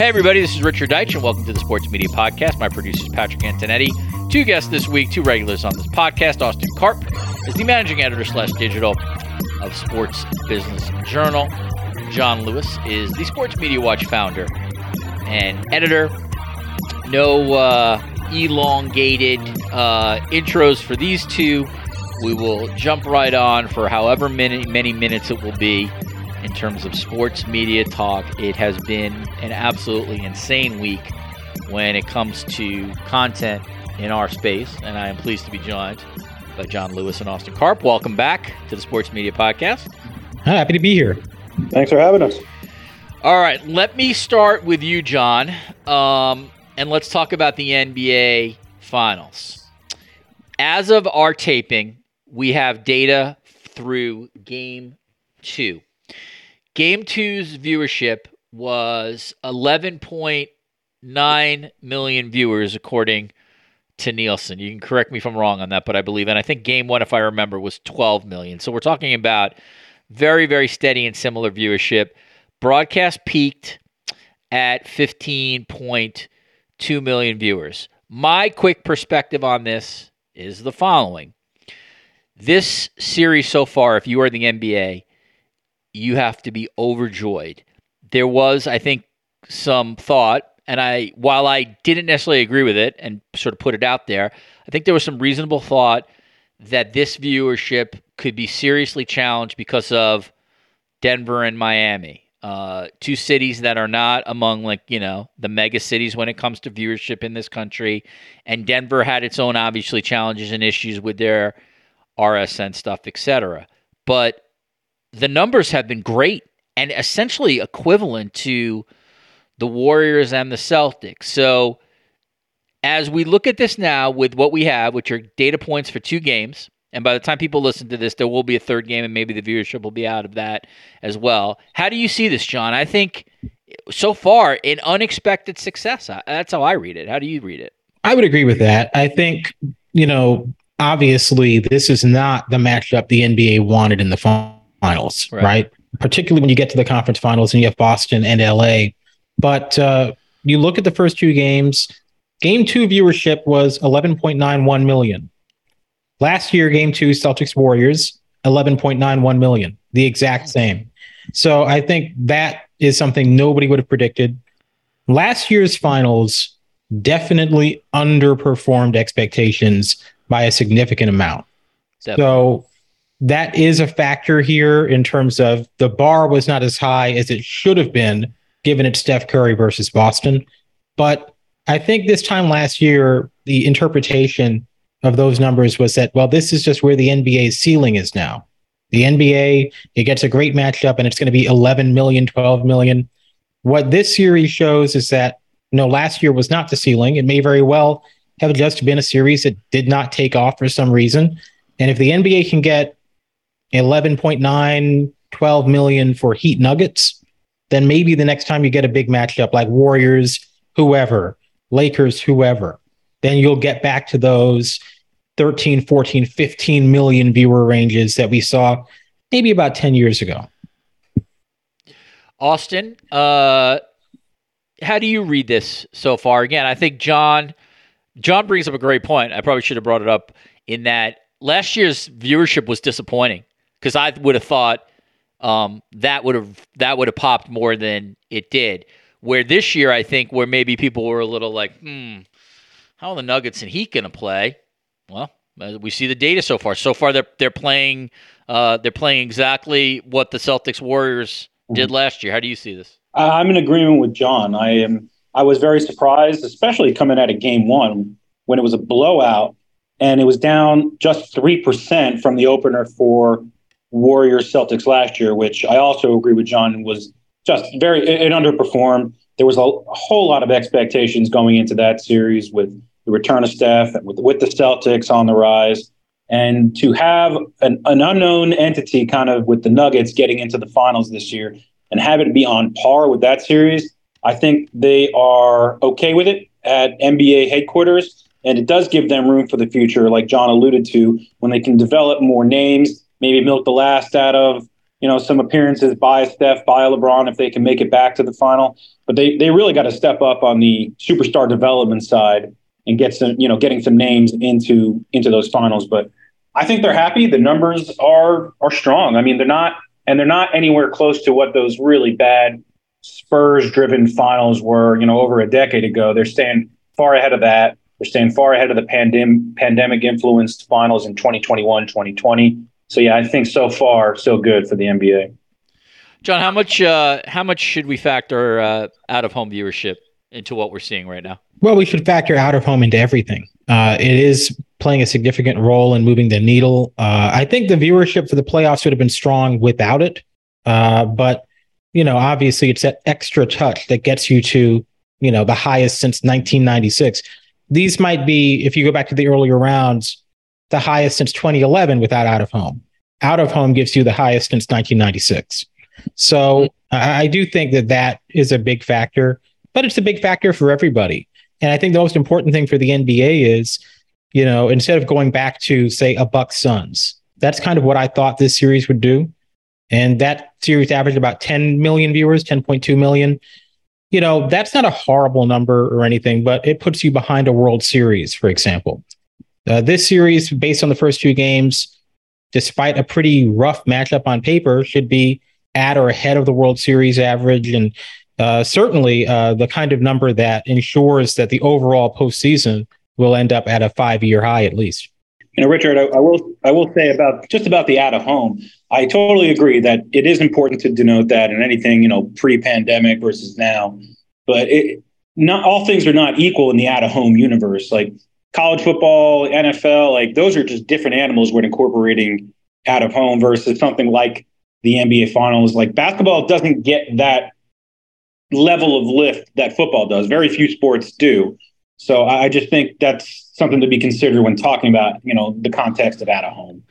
Hey, everybody, this is Richard Deitch, and welcome to the Sports Media Podcast. My producer is Patrick Antonetti. Two guests this week, two regulars on this podcast. Austin Karp is the managing editor slash digital of Sports Business Journal. Jon Lewis is the Sports Media Watch founder and editor. No uh, elongated uh, intros for these two. We will jump right on for however many, many minutes it will be in terms of sports media talk. It has been an absolutely insane week when it comes to content in our space, and I am pleased to be joined by Jon Lewis and Austin Karp. Welcome back to the Sports Media Podcast. Happy to be here. Thanks for having us. All right, let me start with you, Jon, um, and let's talk about the NBA Finals. As of our taping, we have data through Game Two. Game two's viewership was 11.9 million viewers, according to Nielsen. You can correct me if I'm wrong on that, but I believe, and I think game one, if I remember, was 12 million. So we're talking about very, very steady and similar viewership. Broadcast peaked at 15.2 million viewers. My quick perspective on this is the following. This series so far, if you are the NBA, you have to be overjoyed. There was, I think, some thought, and I, while I didn't necessarily agree with it and sort of put it out there, I think there was some reasonable thought that this viewership could be seriously challenged because of Denver and Miami, uh, two cities that are not among like you know the mega cities when it comes to viewership in this country, and Denver had its own obviously challenges and issues with their RSN stuff, etc. But the numbers have been great and essentially equivalent to the Warriors and the Celtics. So as we look at this now with what we have, which are data points for two games, and by the time people listen to this, there will be a third game, and maybe the viewership will be out of that as well. How do you see this, Jon? I think so far an unexpected success. That's how I read it. How do you read it? I would agree with that. I think you know, obviously, this is not the matchup the NBA wanted in the finals, right? right? Particularly when you get to the conference finals and you have Boston and LA. But uh, you look at the first two games. Game two viewership was 11.91 million. Last year, game two, Celtics Warriors, 11.91 million, the exact same. So I think that is something nobody would have predicted. Last year's finals definitely underperformed expectations by a significant amount. Definitely. So that is a factor here in terms of the bar was not as high as it should have been given it's Steph Curry versus Boston. But I think this time last year, the interpretation of those numbers was that, well, this is just where the NBA's ceiling is now. The NBA, it gets a great matchup and it's going to be 11 million, 12 million. What this series shows is that, you know, last year was not the ceiling. It may very well have just been a series that did not take off for some reason. And if the NBA can get 11.9, 12 million for Heat Nuggets, then maybe the next time you get a big matchup like Warriors, whoever, Lakers, whoever, then you'll get back to those 13, 14, 15 million viewer ranges that we saw maybe about 10 years ago. Austin, uh, how do you read this so far? Again, I think Jon Jon brings up a great point. I probably should have brought it up in that last year's viewership was disappointing because I would have thought um, that would have that would have popped more than it did. Where this year, I think, where maybe people were a little like, hmm, how are the Nuggets and Heat going to play? Well, we see the data so far. So far, they're they're playing uh, they're playing exactly what the Celtics Warriors did mm-hmm. last year. How do you see this? I'm in agreement with Jon. I am. I was very surprised, especially coming out of Game One when it was a blowout and it was down just three percent from the opener for Warriors Celtics last year, which I also agree with Jon was just very it, underperformed. There was a, a, whole lot of expectations going into that series with the return of Steph and with, with the Celtics on the rise. And to have an, an unknown entity kind of with the Nuggets getting into the finals this year and have it be on par with that series, I think they are okay with it at NBA headquarters. And it does give them room for the future, like Jon alluded to, when they can develop more names, maybe milk the last out of you know some appearances by Steph, by LeBron, if they can make it back to the final. But they they really got to step up on the superstar development side and get some you know getting some names into into those finals. But I think they're happy. The numbers are are strong. I mean, they're not and they're not anywhere close to what those really bad Spurs driven finals were, you know, over a decade ago. They're staying far ahead of that. They're staying far ahead of the pandem- pandemic influenced finals in 2021, 2020. So yeah, I think so far so good for the NBA. Jon, how much uh, how much should we factor uh, out of home viewership into what we're seeing right now? Well, we should factor out of home into everything. Uh, it is playing a significant role in moving the needle. Uh, I think the viewership for the playoffs would have been strong without it, uh, but you know, obviously, it's that extra touch that gets you to you know the highest since 1996 these might be, if you go back to the earlier rounds, the highest since 2011 without out of home. Out of home gives you the highest since 1996. So I, do think that that is a big factor, but it's a big factor for everybody. And I think the most important thing for the NBA is, you know, instead of going back to say a Buck Suns, that's kind of what I thought this series would do. And that series averaged about 10 million viewers, 10.2 million you know, that's not a horrible number or anything, but it puts you behind a World Series, for example. Uh, this series, based on the first two games, despite a pretty rough matchup on paper, should be at or ahead of the World Series average. And uh, certainly uh, the kind of number that ensures that the overall postseason will end up at a five year high at least. You know, Richard, I, I, will I will say about just about the out of home. I totally agree that it is important to denote that in anything you know pre-pandemic versus now. But it, not all things are not equal in the out of home universe. Like college football, NFL, like those are just different animals when incorporating out of home versus something like the NBA Finals. Like basketball doesn't get that level of lift that football does. Very few sports do. So I just think that's something to be considered when talking about, you know, the context of out of home.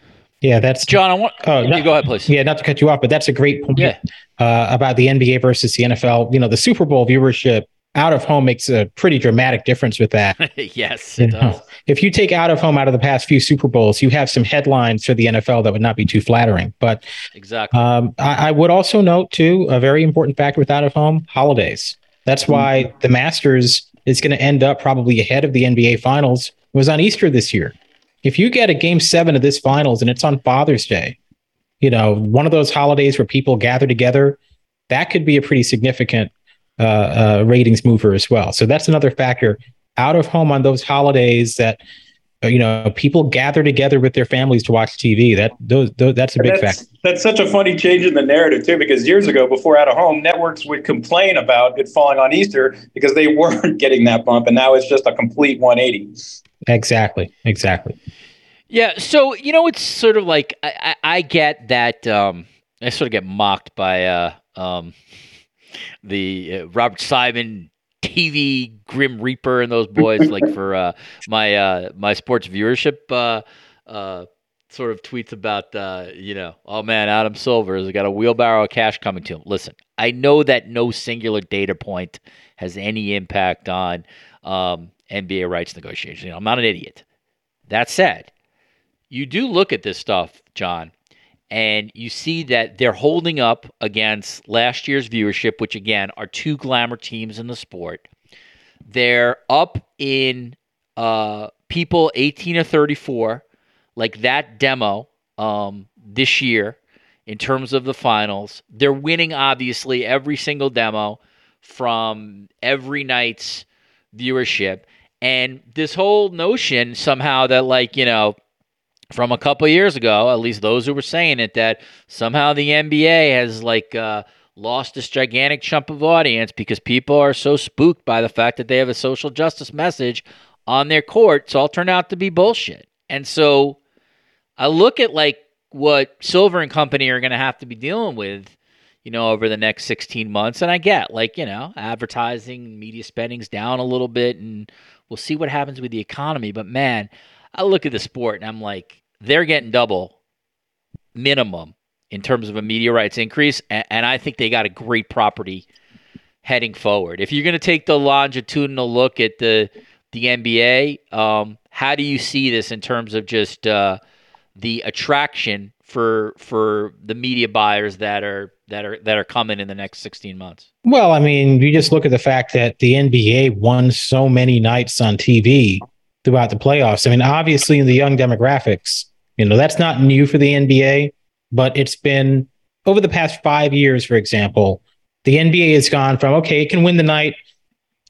Yeah, that's Jon. I want. Oh, not, go ahead, please. Yeah, not to cut you off, but that's a great point. Yeah. Uh, about the NBA versus the NFL. You know, the Super Bowl viewership out of home makes a pretty dramatic difference with that. yes, it does. If you take out of home out of the past few Super Bowls, you have some headlines for the NFL that would not be too flattering. But exactly, um, I, I, would also note too a very important factor with out of home holidays. That's why mm-hmm. the Masters is going to end up probably ahead of the NBA Finals It was on Easter this year. If you get a game seven of this finals and it's on Father's Day, you know, one of those holidays where people gather together, that could be a pretty significant uh, uh, ratings mover as well. So that's another factor out of home on those holidays that uh, you know people gather together with their families to watch TV. That those, those that's a big that's, factor. That's such a funny change in the narrative too, because years ago, before out of home, networks would complain about it falling on Easter because they weren't getting that bump, and now it's just a complete 180. Exactly. Exactly. Yeah. So you know, it's sort of like I, I, I get that. Um, I sort of get mocked by uh, um, the uh, Robert Simon TV Grim Reaper and those boys like for uh, my uh, my sports viewership uh, uh, sort of tweets about uh, you know oh man Adam Silver has got a wheelbarrow of cash coming to him. Listen, I know that no singular data point has any impact on um, NBA rights negotiations. You know, I'm not an idiot. That said, you do look at this stuff, Jon, and you see that they're holding up against last year's viewership, which again are two glamour teams in the sport. They're up in uh, people 18 to 34, like that demo um, this year in terms of the finals. They're winning, obviously, every single demo from every night's viewership. And this whole notion somehow that, like, you know, from a couple years ago, at least those who were saying it, that somehow the NBA has, like, uh, lost this gigantic chunk of audience because people are so spooked by the fact that they have a social justice message on their court. It's all turned out to be bullshit. And so I look at like what Silver and company are going to have to be dealing with, you know, over the next 16 months. And I get like, you know, advertising, media spending's down a little bit and we'll see what happens with the economy. But man, I look at the sport and I'm like, they're getting double minimum in terms of a media rights increase, and, and I think they got a great property heading forward. If you're going to take the longitudinal look at the the NBA, um, how do you see this in terms of just uh, the attraction for for the media buyers that are that are that are coming in the next 16 months? Well, I mean, you just look at the fact that the NBA won so many nights on TV throughout the playoffs. I mean, obviously in the young demographics, you know, that's not new for the NBA but it's been over the past five years, for example, the NBA has gone from, okay, it can win the night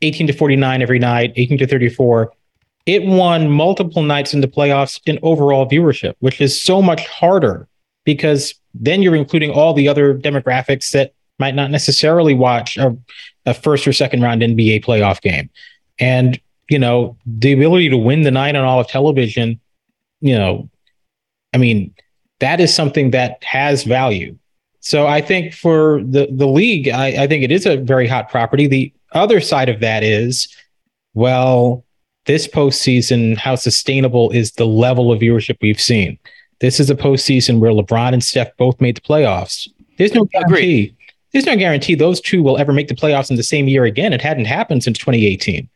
18 to 49 every night, 18 to 34. It won multiple nights in the playoffs in overall viewership, which is so much harder because then you're including all the other demographics that might not necessarily watch a, a first or second round NBA playoff game. And, you know, the ability to win the night on all of television, you know, I mean, that is something that has value. So I think for the the league, I, I think it is a very hot property. The other side of that is, well, this postseason, how sustainable is the level of viewership we've seen? This is a postseason where LeBron and Steph both made the playoffs. There's no guarantee. Agreed. There's no guarantee those two will ever make the playoffs in the same year again. It hadn't happened since 2018.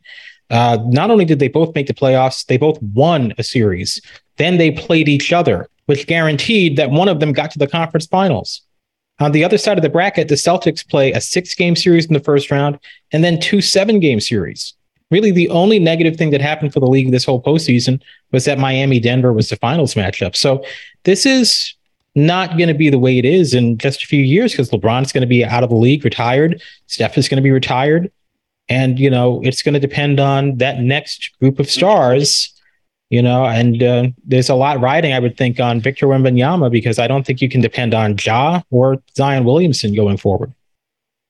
Uh, not only did they both make the playoffs, they both won a series. Then they played each other which guaranteed that one of them got to the conference finals. On the other side of the bracket, the Celtics play a six game series in the first round and then two seven game series. Really, the only negative thing that happened for the league this whole postseason was that Miami Denver was the finals matchup. So this is not going to be the way it is in just a few years because LeBron's going to be out of the league, retired. Steph is going to be retired. And, you know, it's going to depend on that next group of stars you know, and uh, there's a lot riding, I would think, on Victor Wembanyama because I don't think you can depend on Ja or Zion Williamson going forward.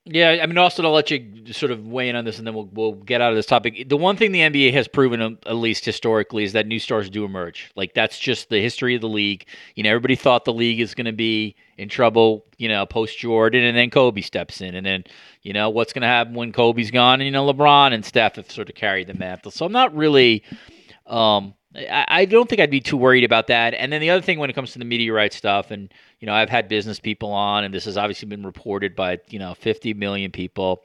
Yeah, I mean, Austin, I'll let you sort of weigh in on this, and then we'll we'll get out of this topic. The one thing the NBA has proven, um, at least historically, is that new stars do emerge. Like that's just the history of the league. You know, everybody thought the league is going to be in trouble, you know, post Jordan, and then Kobe steps in, and then you know what's going to happen when Kobe's gone, and you know LeBron and Steph have sort of carried the mantle. So I'm not really. Um, I, I don't think I'd be too worried about that. And then the other thing when it comes to the media rights stuff, and you know, I've had business people on, and this has obviously been reported by you know 50 million people.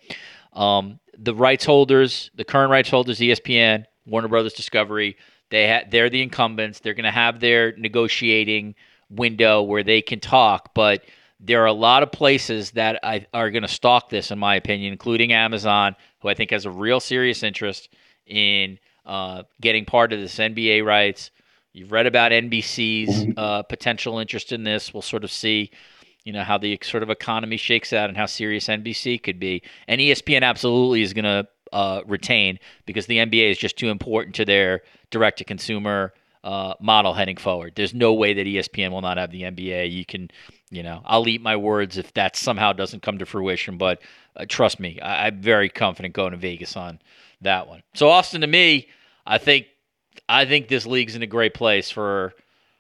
Um, the rights holders, the current rights holders, ESPN, Warner Brothers Discovery, they ha- they're the incumbents. They're going to have their negotiating window where they can talk, but there are a lot of places that I, are going to stalk this, in my opinion, including Amazon, who I think has a real serious interest in uh, getting part of this NBA rights. You've read about NBC's mm-hmm. uh, potential interest in this. We'll sort of see, you know, how the sort of economy shakes out and how serious NBC could be. And ESPN absolutely is going to uh, retain because the NBA is just too important to their direct to consumer uh, model heading forward. There's no way that ESPN will not have the NBA. You can, you know, I'll eat my words if that somehow doesn't come to fruition. But uh, trust me, I- I'm very confident going to Vegas on that one. So Austin, to me, I think I think this league's in a great place for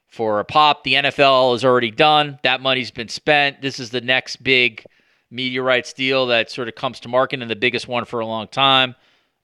for a pop. The NFL is already done. That money's been spent. This is the next big rights deal that sort of comes to market and the biggest one for a long time.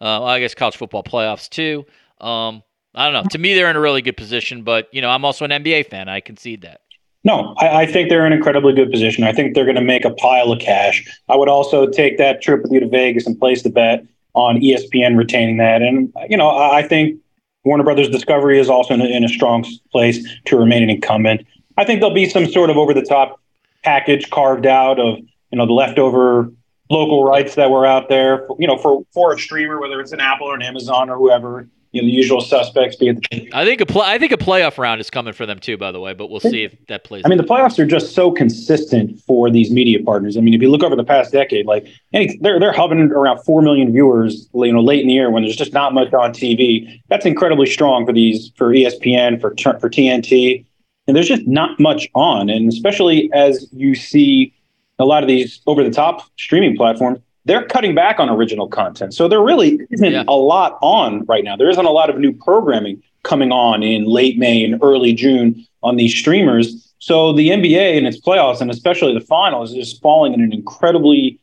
Uh, I guess college football playoffs too. Um, I don't know. To me, they're in a really good position, but you know, I'm also an NBA fan. I concede that. No, I, I think they're in an incredibly good position. I think they're going to make a pile of cash. I would also take that trip with you to Vegas and place the bet on ESPN retaining that. And, you know, I, I think Warner Brothers Discovery is also in a, in a strong place to remain an incumbent. I think there'll be some sort of over the top package carved out of, you know, the leftover local rights that were out there, you know, for, for a streamer, whether it's an Apple or an Amazon or whoever, you know, the usual suspects. Be the- I think a play, I think a playoff round is coming for them too. By the way, but we'll see if that plays. I mean, the playoffs are just so consistent for these media partners. I mean, if you look over the past decade, like any, they're they're hovering around four million viewers, you know, late in the year when there's just not much on TV. That's incredibly strong for these for ESPN for for TNT, and there's just not much on, and especially as you see a lot of these over the top streaming platforms they're cutting back on original content. So there really isn't yeah. a lot on right now. There isn't a lot of new programming coming on in late May and early June on these streamers. So the NBA and its playoffs, and especially the finals, is falling in an incredibly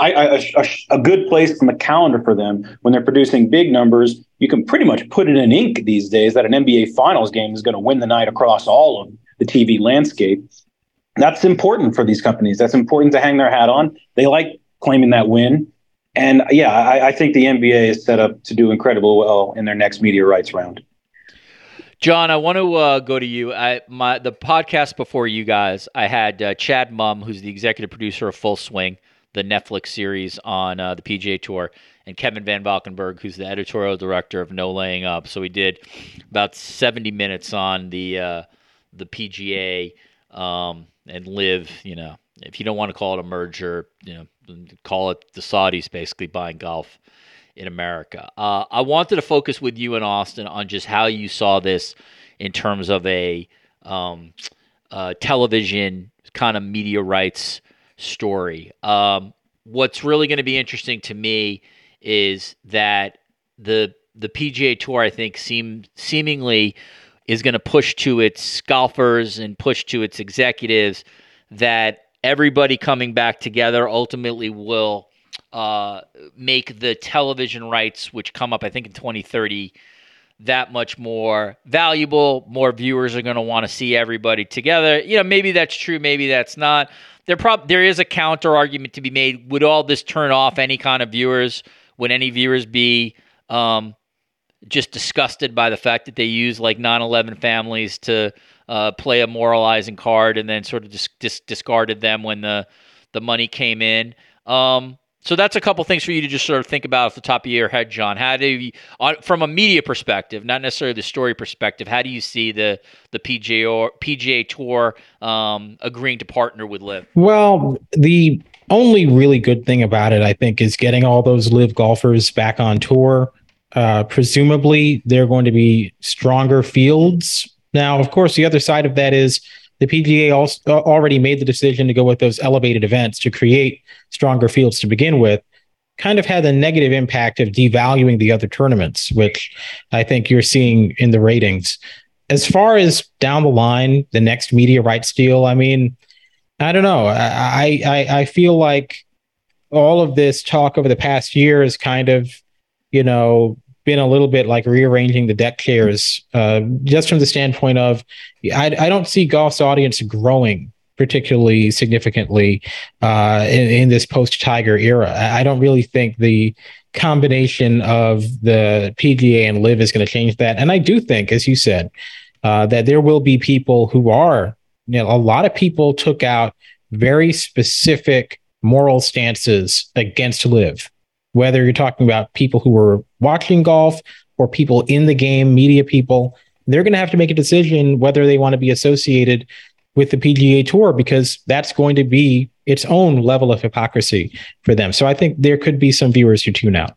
I, I, a, a, good place from the calendar for them when they're producing big numbers. You can pretty much put it in ink these days that an NBA Finals game is going to win the night across all of the TV landscape. That's important for these companies. That's important to hang their hat on. They like claiming that win. And yeah, I, I think the NBA is set up to do incredibly well in their next media rights round. Jon, I want to uh, go to you. I my the podcast before you guys, I had uh, Chad Mumm, who's the executive producer of Full Swing, the Netflix series on uh, the PGA Tour, and Kevin Van Valkenburg, who's the editorial director of No Laying Up. So we did about seventy minutes on the uh, the PGA um, and LIV. You know, if you don't want to call it a merger, you know, call it the Saudis basically buying golf in America. Uh, I wanted to focus with you in Austin on just how you saw this in terms of a um, uh, television kind of media rights story. Um, what's really going to be interesting to me is that the the PGA Tour, I think, seem seemingly is going to push to its golfers and push to its executives that everybody coming back together ultimately will uh, make the television rights, which come up, I think, in 2030, that much more valuable. More viewers are going to want to see everybody together. You know, maybe that's true, maybe that's not. There, prob- there is a counter argument to be made. Would all this turn off any kind of viewers? Would any viewers be um, just disgusted by the fact that they use like 9 11 families to uh, play a moralizing card and then sort of dis- dis- discarded them when the the money came in. Um, so that's a couple things for you to just sort of think about off the top of your head, Jon. How do you, from a media perspective, not necessarily the story perspective, how do you see the the PGA or PGA Tour um, agreeing to partner with LIV? Well, the only really good thing about it, I think, is getting all those LIV golfers back on tour. Uh, presumably, they're going to be stronger fields now, of course, the other side of that is the PGA also uh, already made the decision to go with those elevated events to create stronger fields to begin with. Kind of had the negative impact of devaluing the other tournaments, which I think you're seeing in the ratings. As far as down the line, the next media rights deal, I mean, I don't know. I I, I feel like all of this talk over the past year is kind of, you know, been a little bit like rearranging the deck chairs, uh, just from the standpoint of I, I don't see golf's audience growing particularly significantly uh, in, in, this post Tiger era. I don't really think the combination of the PGA and LIV is going to change that. And I do think, as you said, uh, that there will be people who are, you know, a lot of people took out very specific moral stances against LIV whether you're talking about people who were watching golf or people in the game, media people, they're going to have to make a decision whether they want to be associated with the PGA Tour because that's going to be its own level of hypocrisy for them. So I think there could be some viewers who tune out.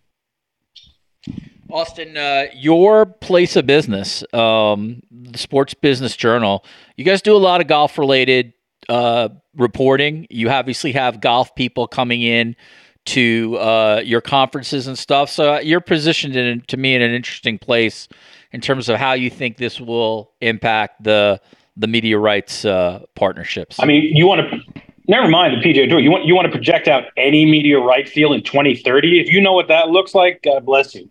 Austin, uh, your place of business, um, the Sports Business Journal, you guys do a lot of golf related uh, reporting. You obviously have golf people coming in to uh, your conferences and stuff. So uh, you're positioned in, to me in an interesting place in terms of how you think this will impact the the media rights uh, partnerships. I mean, you want to never mind the PGA Tour. You want you want to project out any media right deal in 2030. If you know what that looks like, God bless you.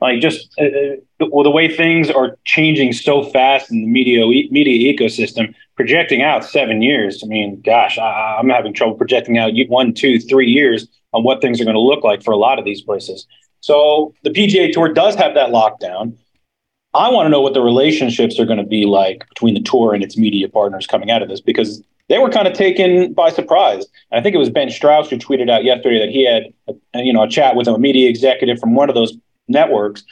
Like just uh, uh well, the way things are changing so fast in the media media ecosystem, projecting out seven years. I mean, gosh, I, I'm having trouble projecting out one, two, three years on what things are going to look like for a lot of these places. So the PGA Tour does have that lockdown. I want to know what the relationships are going to be like between the tour and its media partners coming out of this because they were kind of taken by surprise. And I think it was Ben Strauss who tweeted out yesterday that he had, a, you know, a chat with a media executive from one of those networks,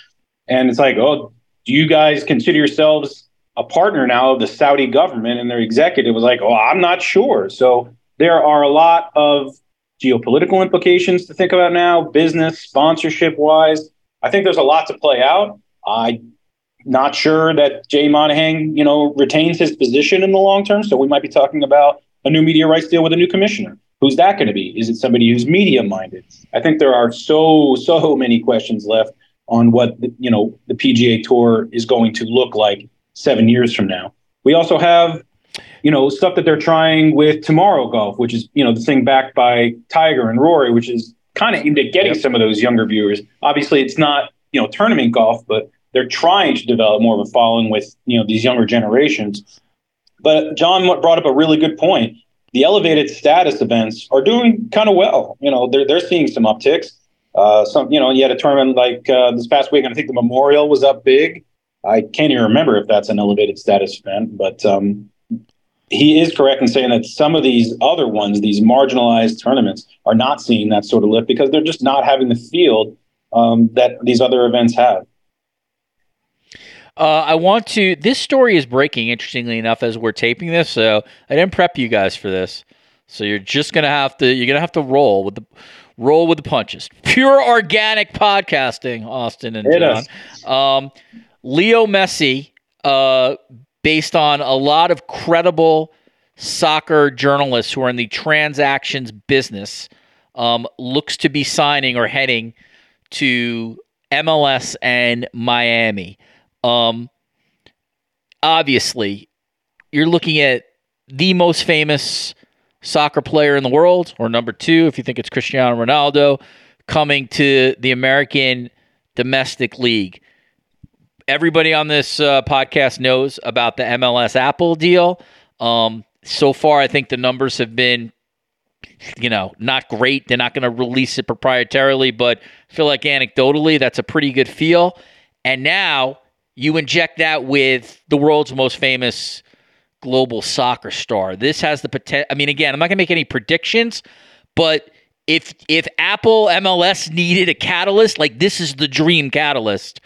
And it's like, oh, do you guys consider yourselves a partner now of the Saudi government? And their executive was like, oh, I'm not sure. So there are a lot of geopolitical implications to think about now, business, sponsorship wise. I think there's a lot to play out. I'm not sure that Jay Monahan, you know, retains his position in the long term. So we might be talking about a new media rights deal with a new commissioner. Who's that going to be? Is it somebody who's media minded? I think there are so so many questions left on what you know the PGA Tour is going to look like seven years from now. We also have you know stuff that they're trying with Tomorrow Golf, which is you know the thing backed by Tiger and Rory, which is kind of aimed at getting yep. some of those younger viewers. Obviously, it's not you know tournament golf, but they're trying to develop more of a following with you know these younger generations. But Jon brought up a really good point. The elevated status events are doing kind of well. You know, they're they're seeing some upticks. Uh, some, you know, you had a tournament like uh, this past week, and I think the Memorial was up big. I can't even remember if that's an elevated status event, but um, he is correct in saying that some of these other ones, these marginalized tournaments, are not seeing that sort of lift because they're just not having the field um, that these other events have. Uh, I want to. This story is breaking, interestingly enough, as we're taping this. So I didn't prep you guys for this. So you're just gonna have to. You're gonna have to roll with the roll with the punches. Pure organic podcasting, Austin and Jon. Um, Leo Messi, uh, based on a lot of credible soccer journalists who are in the transactions business, um, looks to be signing or heading to MLS and Miami. Um, obviously, you're looking at the most famous soccer player in the world, or number two, if you think it's Cristiano Ronaldo, coming to the American domestic league. Everybody on this uh, podcast knows about the MLS Apple deal. Um, so far, I think the numbers have been, you know, not great. They're not going to release it proprietarily, but I feel like anecdotally, that's a pretty good feel. And now you inject that with the world's most famous global soccer star. This has the potential. I mean, again, I'm not going to make any predictions, but if if Apple MLS needed a catalyst, like this is the dream catalyst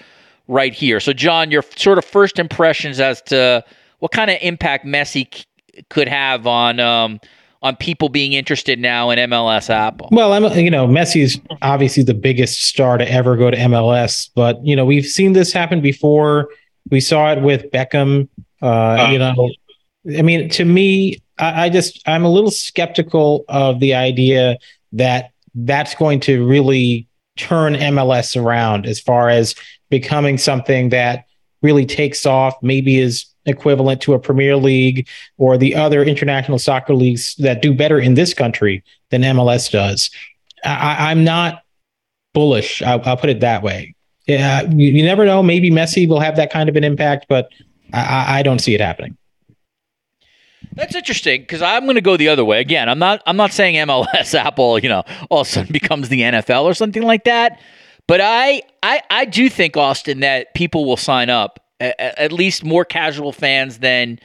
right here. So, Jon, your sort of first impressions as to what kind of impact Messi c- could have on um, on people being interested now in MLS Apple. Well, I'm you know Messi's obviously the biggest star to ever go to MLS, but you know we've seen this happen before. We saw it with Beckham. Uh, uh, you know, I mean, to me, I, I just I'm a little skeptical of the idea that that's going to really turn MLS around as far as becoming something that really takes off, maybe is equivalent to a Premier League or the other international soccer leagues that do better in this country than MLS does. I, am not bullish. I'll, I'll, put it that way. Yeah, you, you, never know. Maybe Messi will have that kind of an impact, but I, I don't see it happening. That's interesting because I'm going to go the other way. Again, I'm not. I'm not saying MLS Apple, you know, all of a sudden becomes the NFL or something like that. But I, I, I do think Austin that people will sign up at least more casual fans than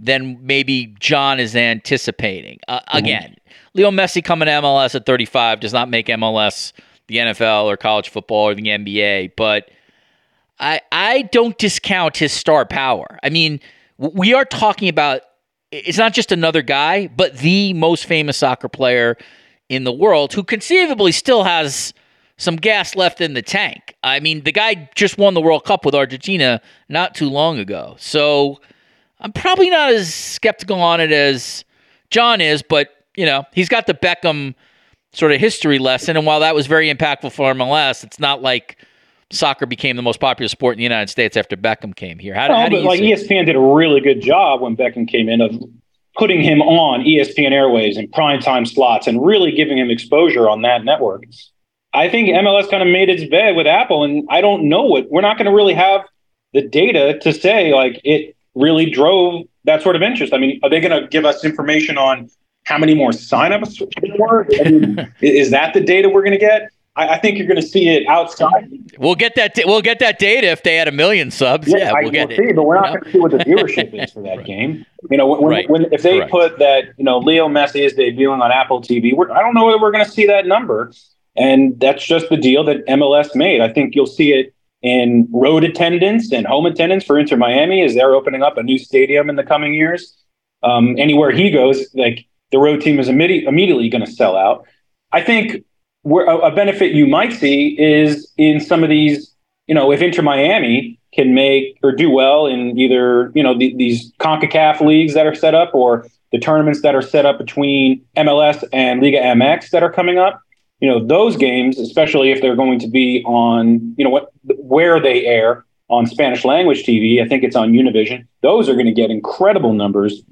than maybe Jon is anticipating. Uh, mm-hmm. Again, Leo Messi coming to MLS at 35 does not make MLS the NFL or college football or the NBA, but I I don't discount his star power. I mean, we are talking about it's not just another guy, but the most famous soccer player in the world who conceivably still has some gas left in the tank. I mean, the guy just won the World Cup with Argentina not too long ago. So I'm probably not as skeptical on it as Jon is, but, you know, he's got the Beckham sort of history lesson. And while that was very impactful for MLS, it's not like soccer became the most popular sport in the United States after Beckham came here. How, well, how do you like? ESPN did a really good job when Beckham came in of putting him on ESPN Airways and primetime slots and really giving him exposure on that network. I think MLS kind of made its bed with Apple, and I don't know what we're not going to really have the data to say like it really drove that sort of interest. I mean, are they going to give us information on how many more signups there were? I mean, is that the data we're going to get? I, I, think you're going to see it outside. We'll get that. we'll get that data if they had a million subs. Yeah, yeah we'll I, get we'll it. See, but we're not going to see what the viewership is for that right. game. You know, when, right. when if they put that, you know, Leo Messi is debuting on Apple TV, I don't know whether we're going to see that number. And that's just the deal that MLS made. I think you'll see it in road attendance and home attendance for Inter Miami as they're opening up a new stadium in the coming years. Um, anywhere he goes, like the road team is immediately going to sell out. I think where a, benefit you might see is in some of these, you know, if Inter Miami can make or do well in either you know the, these Concacaf leagues that are set up or the tournaments that are set up between MLS and Liga MX that are coming up. You know those games, especially if they're going to be on you know what where they air on Spanish language TV. I think it's on Univision. Those are going to get incredible numbers.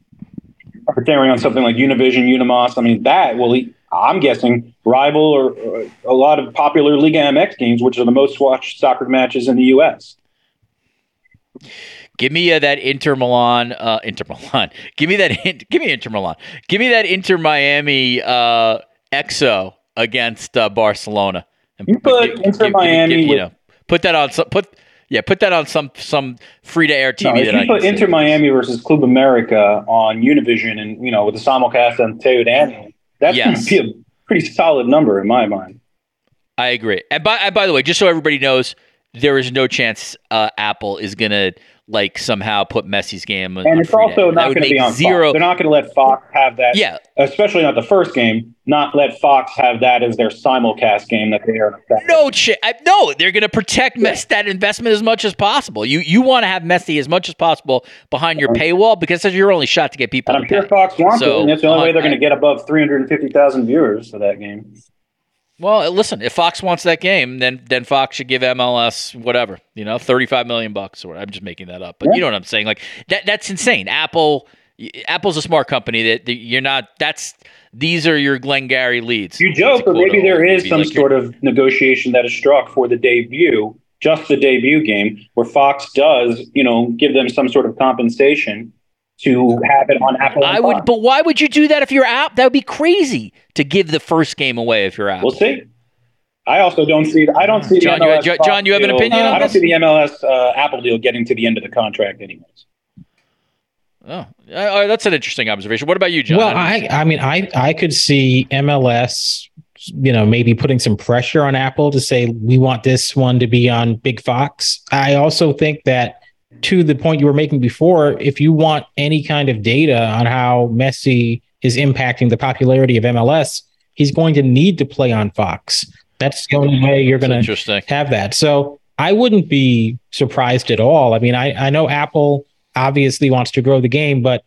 They're on something like Univision, Unimas, I mean that will I'm guessing rival or, or, a lot of popular Liga MX games, which are the most watched soccer matches in the U.S. Give me uh, that Inter Milan, uh, Inter Milan. Give me that. Give me Inter Milan. Give me that Inter Miami uh, EXO against uh, Barcelona. You put give, Inter give, Miami. Give, you know, put that on. Some, put yeah, put that on some some free to air TV. No, if you put Inter Miami versus Club America on Univision, and you know with the simulcast on TUDN, that's yes. to be a pretty solid number in my mind. I agree. And by and by the way, just so everybody knows, there is no chance uh, Apple is going to like somehow put Messi's game. And it's also not going to be on zero. Fox. They're not going to let Fox have that. Yeah, especially not the first game. Not let Fox have that as their simulcast game that they are. No, ch- no, they're going to protect yeah. that investment as much as possible. You you want to have Messi as much as possible behind your uh-huh. paywall because that's your only shot to get people. And I'm sure pay. Fox wants so, it, and that's the only way they're going to get above 350,000 viewers for that game. Well, listen, if Fox wants that game, then then Fox should give MLS whatever, you know, thirty five million bucks or I'm just making that up, but yeah. you know what I'm saying? Like that that's insane. Apple Apple's a smart company that, that you're not. That's these are your Glengarry leads. You joke, but maybe there is some like sort of negotiation that is struck for the debut, just the debut game, where Fox does, you know, give them some sort of compensation to have it on Apple. I would, but why would you do that if you're app? That would be crazy to give the first game away if you're app. We'll see. I also don't see. I don't see Jon. MLS you, Jon, you have an opinion? I don't see the MLS uh, Apple deal getting to the end of the contract, anyways. Oh, uh, that's an interesting observation. What about you, Jon? Well, I, I mean, I, I could see MLS, you know, maybe putting some pressure on Apple to say we want this one to be on Big Fox. I also think that to the point you were making before, if you want any kind of data on how Messi is impacting the popularity of MLS, he's going to need to play on Fox. That's the only way you're going to have that. So I wouldn't be surprised at all. I mean, I, I know Apple obviously wants to grow the game, but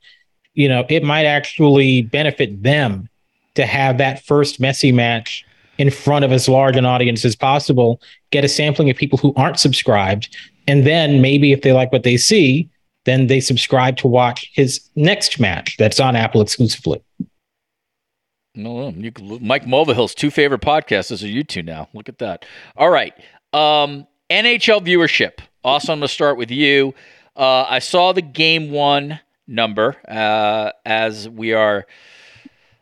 you know, it might actually benefit them to have that first Messi match in front of as large an audience as possible, get a sampling of people who aren't subscribed, and then maybe if they like what they see, then they subscribe to watch his next match that's on Apple exclusively. No, you, Mike Mulvihill's two favorite podcasts are you two now. Look at that. All right. Um, NHL viewership. Also, I'm going to start with you. Uh, I saw the game one number uh, as we are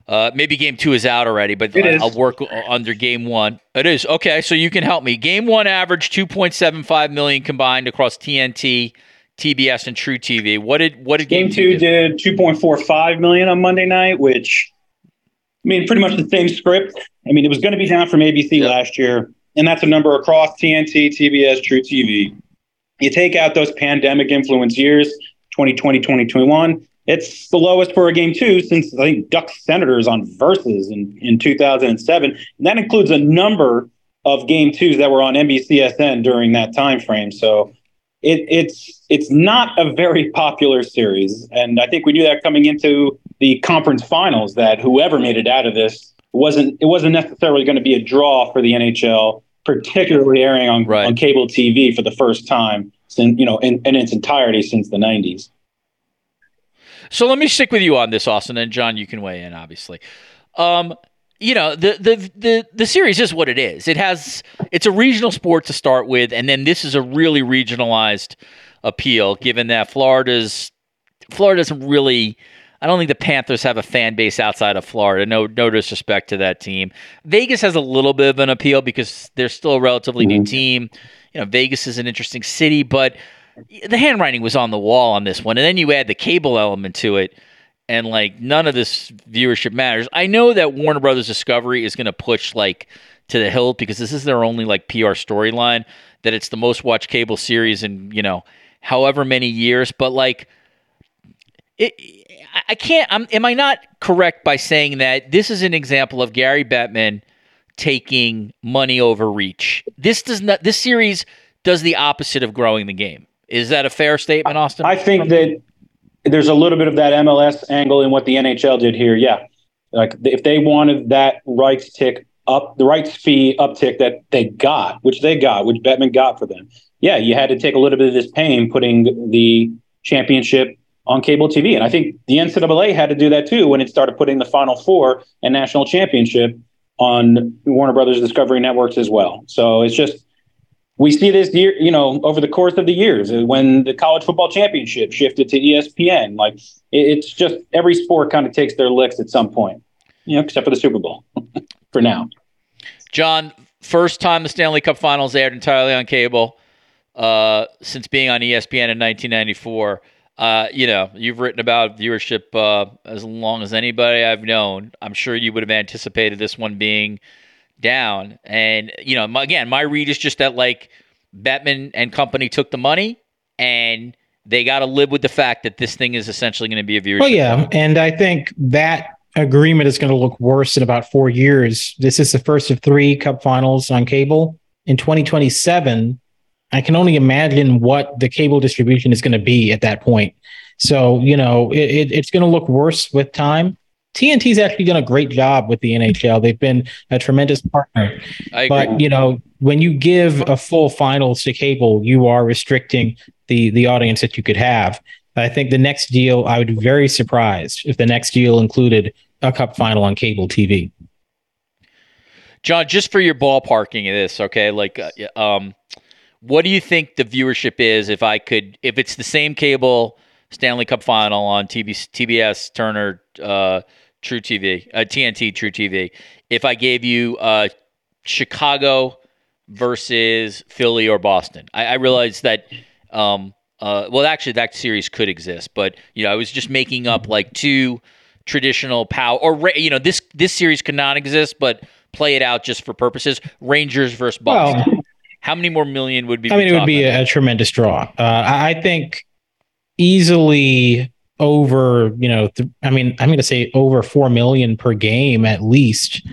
uh, maybe game two is out already, but I, will work under game one. It is okay. So you can help me. Game one average two point seven five million combined across TNT, TBS, and truTV. What did what did game, game two, did two point four five million on Monday night, which I mean pretty much the same script. I mean it was going to be down from ABC last year, and that's a number across TNT, TBS, truTV. You take out those pandemic influence years, 2020, 2021 it's the lowest for a game two since I think Ducks Senators on Versus in, in 2007. And that includes a number of game twos that were on NBCSN during that time frame. So it, it's it's not a very popular series, and I think we knew that coming into the conference finals that whoever made it out of this wasn't it wasn't necessarily going to be a draw for the NHL, particularly airing on, right. on cable TV for the first time since you know in, in its entirety since the 90s. So let me stick with you on this, Austin, and Jon, you can weigh in, obviously. Um, you know the, the the the series is what it is. It has it's a regional sport to start with, and then this is a really regionalized appeal, given that Florida's Florida doesn't really. I don't think the Panthers have a fan base outside of Florida. No, no disrespect to that team. Vegas has a little bit of an appeal because they're still a relatively mm-hmm. new team. You know, Vegas is an interesting city, but the handwriting was on the wall on this one, and then you add the cable element to it, and like none of this viewership matters. I know that Warner Brothers Discovery is going to push like to the hill because this is their only like PR storyline. that it's the most watched cable series in you know however many years, but like it. I can't. I'm, am I not correct by saying that this is an example of Gary Bettman taking money over reach? This does not. This series does the opposite of growing the game. Is that a fair statement, Austin? I think that there's a little bit of that MLS angle in what the NHL did here. Yeah, like if they wanted that rights tick up, the rights fee uptick that they got, which they got, which Bettman got for them. Yeah, you had to take a little bit of this pain putting the championship on cable TV, and I think the NCAA had to do that too when it started putting the Final Four and national championship on Warner Brothers Discovery networks as well. So it's just we see this year, you know, over the course of the years uh, when the college football championship shifted to ESPN. Like it's just every sport kind of takes their licks at some point, you know, except for the Super Bowl for now. Jon, first time the Stanley Cup Finals aired entirely on cable uh, since being on ESPN in 1994. Uh, you know, you've written about viewership uh, as long as anybody I've known. I'm sure you would have anticipated this one being down. And you know, my, again, my read is just that like Bettman and company took the money and they got to live with the fact that this thing is essentially going to be a viewership. Well, yeah, and I think that agreement is going to look worse in about four years. This is the first of three Cup Finals on cable in 2027. I can only imagine what the cable distribution is going to be at that point. So you know, it, it, it's going to look worse with time. TNT's actually done a great job with the NHL. They've been a tremendous partner. But you know, when you give a full finals to cable, you are restricting the the audience that you could have. I think the next deal, I would be very surprised if the next deal included a cup final on cable TV. Jon, just for your ballparking of this, okay? Like, uh, um, what do you think the viewership is if I could, if it's the same cable Stanley Cup final on TB, TBS, Turner, uh, truTV, uh, TNT truTV. If I gave you uh, Chicago versus Philly or Boston, I, I realized that. Um, uh, well, actually, that series could exist, but you know, I was just making up like two traditional power, or you know, this this series could not exist, but play it out just for purposes. Rangers versus Boston. Well, How many more million would be? I mean, it would be a, a, tremendous draw. Uh, I think easily over, you know, th- I mean, I'm going to say over 4 million per game at least.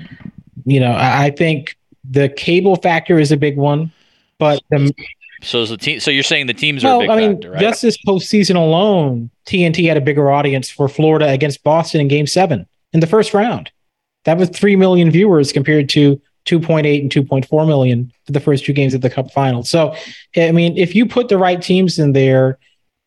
You know, I, I think the cable factor is a big one, but the, so is the team. So you're saying the teams are. No, I mean, factor, right? just this postseason alone, TNT had a bigger audience for Florida against Boston in Game Seven in the first round. That was three million viewers compared to 2.8 and 2.4 million for the first two games of the Cup final. So, I mean, if you put the right teams in there,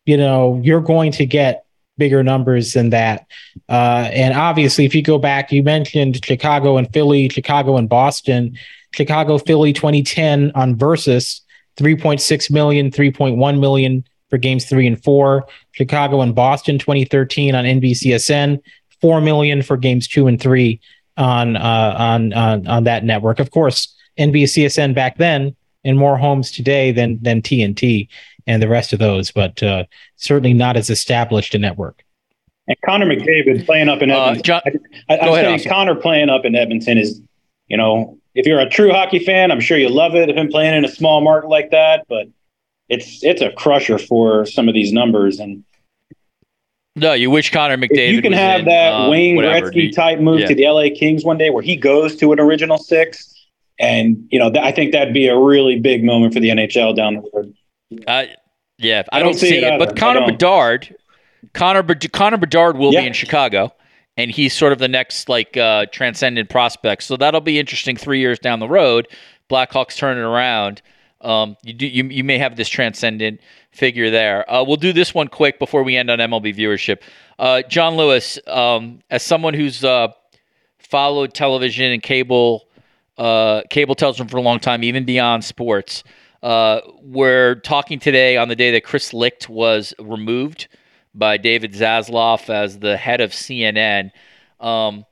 you know, you're going to get bigger numbers than that. Uh, and obviously, if you go back, you mentioned Chicago and Philly, Chicago and Boston, Chicago, Philly 2010 on Versus, 3.6 million, 3.1 million for games three and four. Chicago and Boston 2013 on NBCSN, 4 million for games two and three on, uh, on, on, on that network. Of course, NBCSN back then and more homes today than, than TNT and the rest of those, but uh, certainly not as established a network. And Connor McDavid playing up in uh, Edmonton. Uh, Jon, I, I, I saying Connor playing up in Edmonton is, you know, if you're a true hockey fan, I'm sure you love it. If him playing in a small market like that, but it's it's a crusher for some of these numbers. And no, you wish Connor McDavid. you can have in, that uh, Wayne whatever. Gretzky type move yeah. to the LA Kings one day, where he goes to an original six, and you know, th- I think that'd be a really big moment for the NHL down the road. Uh, yeah, I, I don't, don't, see, it, it but Connor Bedard, Connor Connor Bedard will yeah. be in Chicago, and he's sort of the next like uh, transcendent prospect. So that'll be interesting. Three years down the road, Blackhawks turn it around. Um, you do you you may have this transcendent figure there. Uh, we'll do this one quick before we end on MLB viewership. Uh, Jon Lewis, um, as someone who's uh, followed television and cable uh, cable television for a long time, even beyond sports. Uh, we're talking today on the day that Chris Licht was removed by David Zaslav as the head of CNN. Um,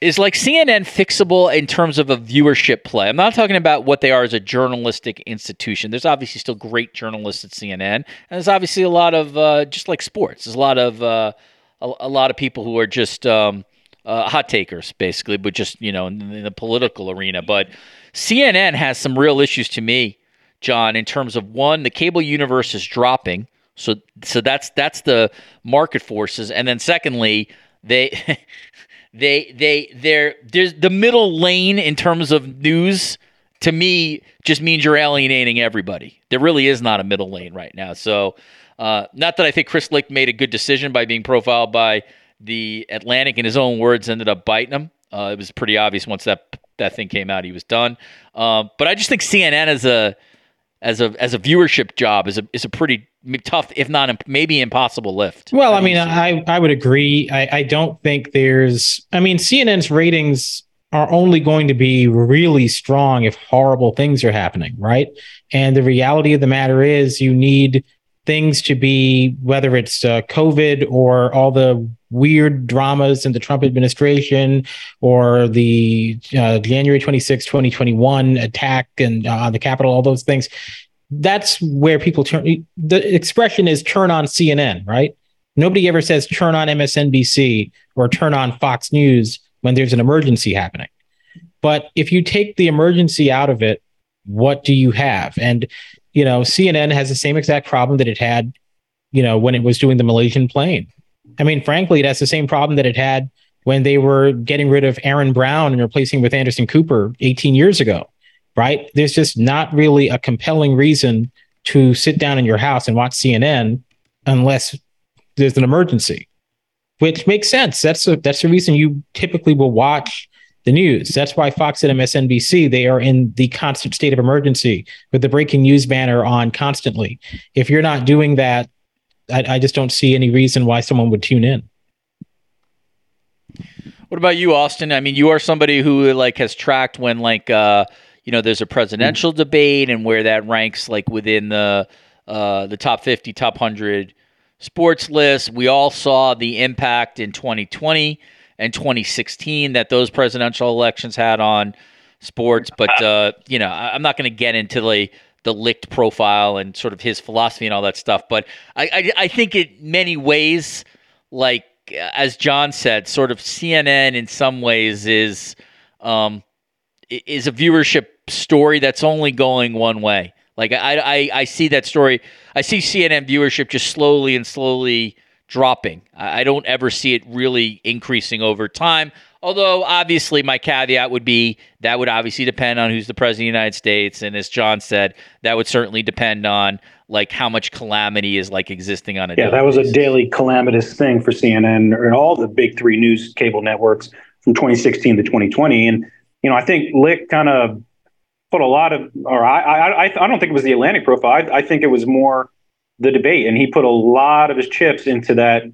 is like CNN fixable in terms of a viewership play? I'm not talking about what they are as a journalistic institution. There's obviously still great journalists at CNN, and there's obviously a lot of uh, just like sports. There's a lot of uh, a, a, lot of people who are just um, uh, hot takers, basically, but just you know in, in the political arena. But CNN has some real issues to me Jon, in terms of one, the cable universe is dropping. So so that's that's the market forces. And then secondly, they they they they're there's the middle lane in terms of news to me just means you're alienating everybody. There really is not a middle lane right now. So uh, not that I think Chris Licht made a good decision by being profiled by the Atlantic. In his own words, ended up biting him. Uh, it was pretty obvious once that that thing came out, he was done. Uh, but I just think CNN as a as a as a viewership job is a is a pretty tough, if not maybe impossible lift. Well, I mean, I I would agree. I, I don't think there's. I mean, CNN's ratings are only going to be really strong if horrible things are happening, right? And the reality of the matter is, you need things to be whether it's uh, COVID or all the weird dramas in the Trump administration or the uh, January 26, 2021 attack and uh, on the Capitol, all those things. That's where people turn. The expression is turn on CNN, right? Nobody ever says turn on MSNBC or turn on Fox News when there's an emergency happening. But if you take the emergency out of it, what do you have? And you know, CNN has the same exact problem that it had, you know, when it was doing the Malaysian plane. I mean, frankly, that's the same problem that it had when they were getting rid of Aaron Brown and replacing with Anderson Cooper 18 years ago, right? There's just not really a compelling reason to sit down in your house and watch CNN unless there's an emergency, which makes sense. That's a, that's the reason you typically will watch the news. That's why Fox and MSNBC they are in the constant state of emergency with the breaking news banner on constantly. If you're not doing that, I, I just don't see any reason why someone would tune in. What about you, Austin? I mean, you are somebody who like has tracked when like uh, you know there's a presidential mm-hmm. debate and where that ranks like within the uh, the top 50, top 100 sports list. We all saw the impact in 2020 and 2016 that those presidential elections had on sports. But uh, you know, I'm not going to get into the the Licht profile and sort of his philosophy and all that stuff. But I, I, I think in many ways, like as Jon said, sort of CNN in some ways is um, is a viewership story that's only going one way. Like I, I, I see that story. I see CNN viewership just slowly and slowly dropping. I don't ever see it really increasing over time. Although, obviously, my caveat would be that would obviously depend on who's the president of the United States. And as Jon said, that would certainly depend on like how much calamity is like existing on a yeah that was basis. a daily calamitous thing for cnn and all the big three news cable networks from 2016 to 2020 and you know i think Licht kind of put a lot of or i i i don't think it was the atlantic profile i, I think it was more the debate, and he put a lot of his chips into that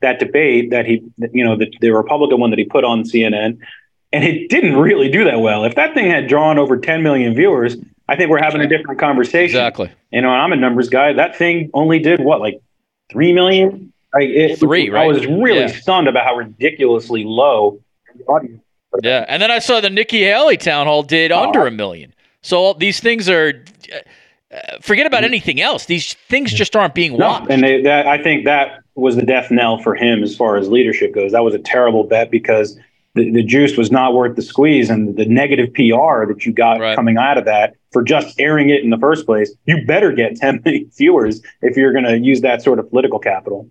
that debate that he, you know, the, the Republican one that he put on CNN, and it didn't really do that well. If that thing had drawn over 10 million viewers, I think we're having a different conversation. Exactly. You know, I'm a numbers guy. That thing only did what, like three million? I, it, Three, right? I was really yeah. stunned about how ridiculously low the audience. Yeah, and then I saw the Nikki Haley town hall did oh. under a million. So these things are uh, forget about anything else. These things just aren't being watched. No, and they, that, I think that was the death knell for him as far as leadership goes. That was a terrible bet because the, the juice was not worth the squeeze, and the negative PR that you got right. coming out of that for just airing it in the first place. You better get 10 million viewers if you're going to use that sort of political capital.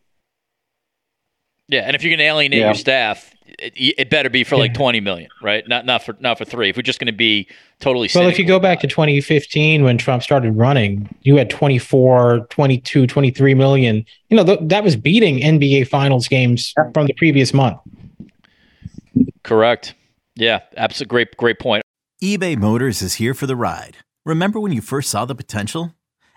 Yeah, and if you're going to alienate yeah. your staff, it, it, better be for like 20 million, right? Not not for not for three. If we're just going to be totally well, if you go back to 2015 when Trump started running, you had 24, 22, 23 million. You know th- that was beating NBA Finals games from the previous month. Correct. Yeah, absolutely. Great, great point. eBay Motors is here for the ride. Remember when you first saw the potential,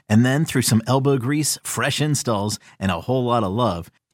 and then through some elbow grease, fresh installs, and a whole lot of love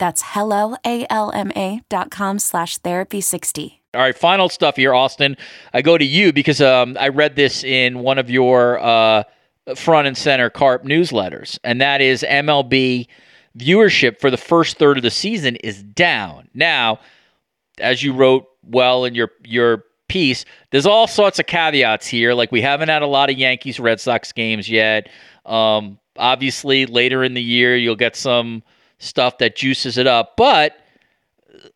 That's helloalma.com slash therapy60. All right, final stuff here, Austin. I go to you because um, I read this in one of your uh, front and center Karp newsletters, and that is MLB viewership for the first third of the season is down. Now, as you wrote well in your your piece, there's all sorts of caveats here. Like we haven't had a lot of Yankees Red Sox games yet. Um, obviously, later in the year, you'll get some stuff that juices it up, but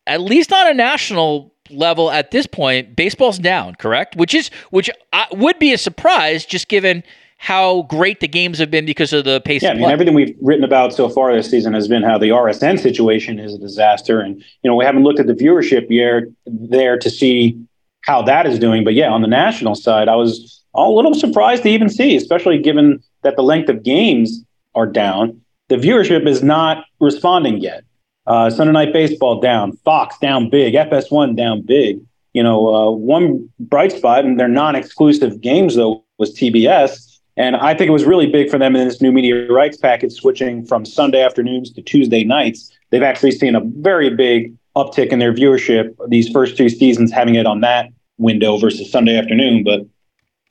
at least on a national level at this point, baseball's down, correct? Which is which I, would be a surprise just given how great the games have been because of the pace. Yeah, I mean everything we've written about so far this season has been how the RSN situation is a disaster, and you know we haven't looked at the viewership year there to see how that is doing. But yeah, on the national side, I was a little surprised to even see, especially given that the length of games are down. The viewership is not responding yet. Uh, Sunday Night Baseball down, Fox down big, FS1 down big. You know, uh, one bright spot in their non-exclusive games though was TBS, and I think it was really big for them in this new media rights package, switching from Sunday afternoons to Tuesday nights. They've actually seen a very big uptick in their viewership these first two seasons, having it on that window versus Sunday afternoon. But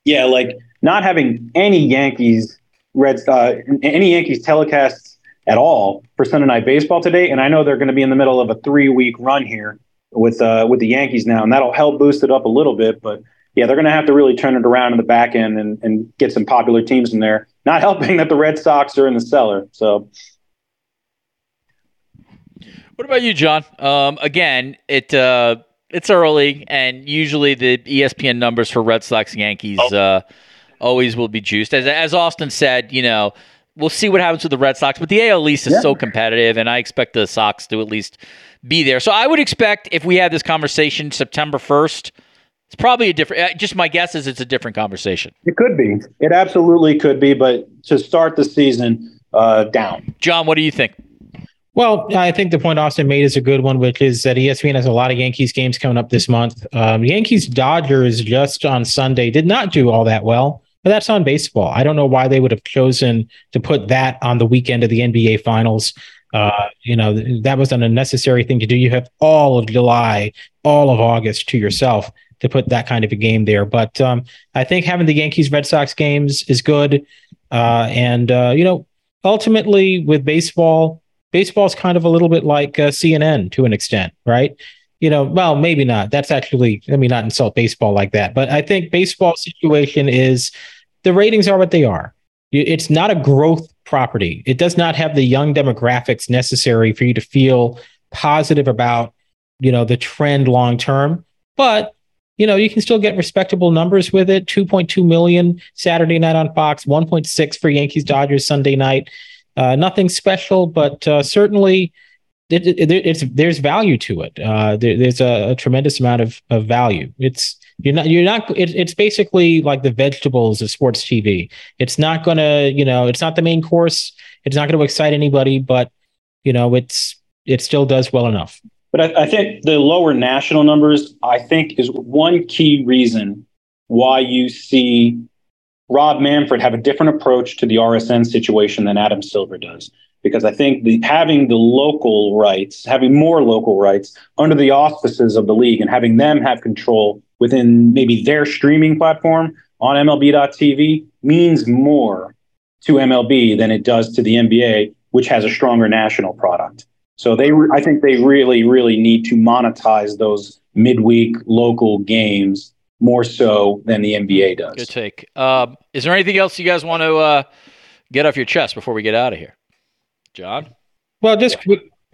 yeah, like not having any Yankees Reds, uh, any Yankees telecasts at all for Sunday Night Baseball today. And I know they're going to be in the middle of a three week run here with uh, with the Yankees now, and that'll help boost it up a little bit. But yeah, they're going to have to really turn it around in the back end and, and get some popular teams in there. Not helping that the Red Sox are in the cellar. So. What about you, Jon? Um, again, it uh, it's early, and usually the ESPN numbers for Red Sox Yankees oh. uh, always will be juiced. As as Austin said, you know, we'll see what happens with the Red Sox. But the AL East is yeah. so competitive, and I expect the Sox to at least be there. So I would expect if we had this conversation September first, it's probably a different. Uh, just my guess is it's a different conversation. It could be. It absolutely could be. But to start the season uh, down, Jon, what do you think? Well, I think the point Austin made is a good one, which is that ESPN has a lot of Yankees games coming up this month. Um, Yankees Dodgers just on Sunday did not do all that well. But that's on baseball. I don't know why they would have chosen to put that on the weekend of the NBA Finals. Uh, you know, that was an unnecessary thing to do. You have all of July, all of August to yourself to put that kind of a game there. But um, I think having the Yankees Red Sox games is good. Uh, and, uh, you know, ultimately with baseball, baseball is kind of a little bit like uh, CNN to an extent, right? You know, well, maybe not. That's actually, let me not insult baseball like that. But I think baseball situation is the ratings are what they are. It's not a growth property. It does not have the young demographics necessary for you to feel positive about, you know, the trend long term. But you know, you can still get respectable numbers with it. 2.2 million Saturday night on Fox, 1.6 for Yankees Dodgers Sunday night. Uh, nothing special, but uh, certainly it, it, it's there's value to it. Uh, there, there's a, a, tremendous amount of, of value. It's you're not you're not it, it's basically like the vegetables of sports tv it's not gonna you know it's not the main course it's not going to excite anybody but you know it's it still does well enough but I, I think the lower national numbers i think is one key reason why you see rob manfred have a different approach to the rsn situation than adam silver does because I think the, having the local rights, having more local rights under the auspices of the league and having them have control within maybe their streaming platform on MLB.tv means more to MLB than it does to the NBA which has a stronger national product. So they, I think they really, really need to monetize those midweek local games more so than the NBA does. Good take. Um, is there anything else you guys want to uh, get off your chest before we get out of here, Jon? Well, just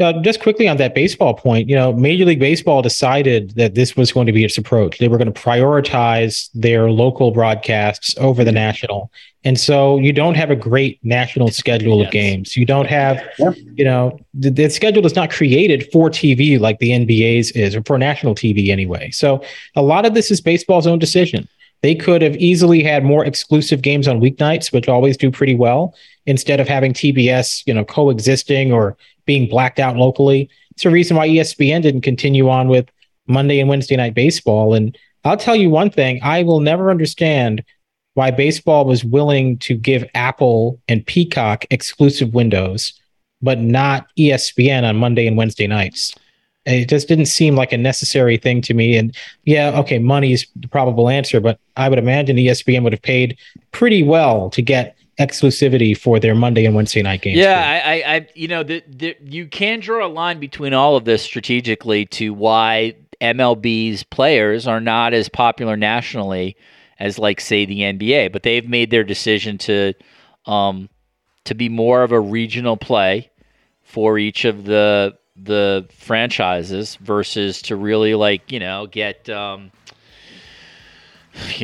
uh, just quickly on that baseball point, you know, Major League Baseball decided that this was going to be its approach. They were going to prioritize their local broadcasts over the national. And so you don't have a great national schedule yes. of games. You don't have, yeah. you know, the, the, schedule is not created for TV like the NBA's is, or for national TV anyway. So a lot of this is baseball's own decision. They could have easily had more exclusive games on weeknights, which always do pretty well, instead of having TBS, you know, coexisting or being blacked out locally. It's a reason why ESPN didn't continue on with Monday and Wednesday night baseball. And I'll tell you one thing, I will never understand why baseball was willing to give Apple and Peacock exclusive windows, but not ESPN on Monday and Wednesday nights. It just didn't seem like a necessary thing to me. And yeah, okay, money is the probable answer, but I would imagine ESPN would have paid pretty well to get exclusivity for their Monday and Wednesday night games. Yeah, I, I, you know, the, the, you can draw a line between all of this strategically to why MLB's players are not as popular nationally as, like, say, the NBA. But they've made their decision to, um, to be more of a regional play for each of the the franchises versus to really like you know get um,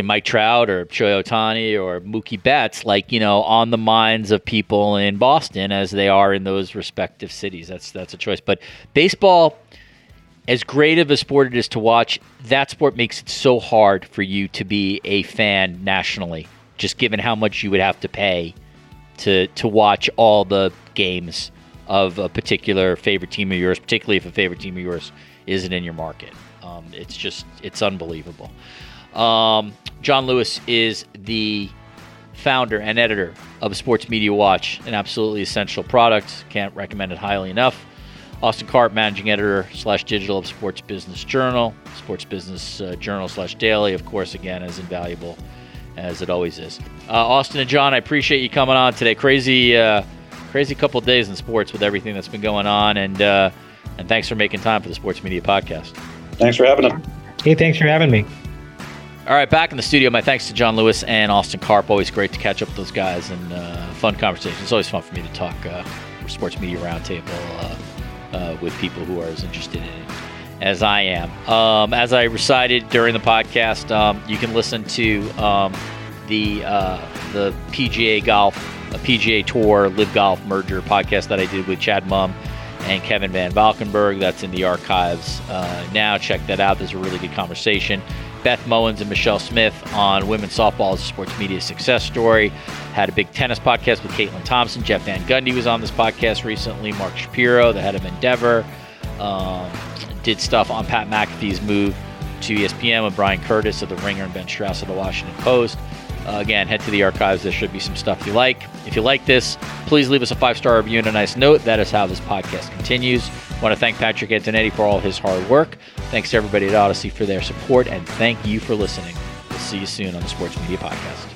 Mike Trout or Shohei Ohtani or Mookie Betts, like you know, on the minds of people in Boston as they are in those respective cities. That's that's a choice. But baseball, as great of a sport it is to watch, that sport makes it so hard for you to be a fan nationally. Just given how much you would have to pay to to watch all the games of a particular favorite team of yours, particularly if a favorite team of yours isn't in your market. Um, it's just it's unbelievable. Um, Jon Lewis is the founder and editor of Sports Media Watch, an absolutely essential product. Can't recommend it highly enough. Austin Karp, managing editor slash digital of Sports Business Journal, Sports Business uh, Journal slash daily, of course, again, as invaluable as it always is. Uh, Austin and Jon, I appreciate you coming on today. Crazy, uh, crazy couple days in sports with everything that's been going on, and uh, and thanks for making time for the Sports Media Podcast. Thanks for having us. Hey, thanks for having me. All right, back in the studio. My thanks to Jon Lewis and Austin Karp. Always great to catch up with those guys and uh, fun conversation. It's always fun for me to talk uh, sports media roundtable uh, uh, with people who are as interested in it as I am. Um, as I recited during the podcast, um, you can listen to um, the uh, the PGA Golf, a PGA Tour, LIV Golf merger podcast that I did with Chad Mumm and Kevin Van Valkenburg. That's in the archives uh, now. Check that out. There's a really good conversation. Beth Mowins and Michelle Smith on women's softball as a sports media success story. Had a big tennis podcast with Caitlin Thompson. Jeff Van Gundy was on this podcast recently. Mark Shapiro, the head of Endeavor, um, did stuff on Pat McAfee's move to ESPN with Bryan Curtis of The Ringer and Ben Strauss of The Washington Post. Uh, again, head to the archives. There should be some stuff you like. If you like this, please leave us a five star review and a nice note. That is how this podcast continues. I want to thank Patrick Antonetti for all his hard work. Thanks to everybody at Audacy for their support, and thank you for listening. We'll see you soon on the Sports Media Podcast.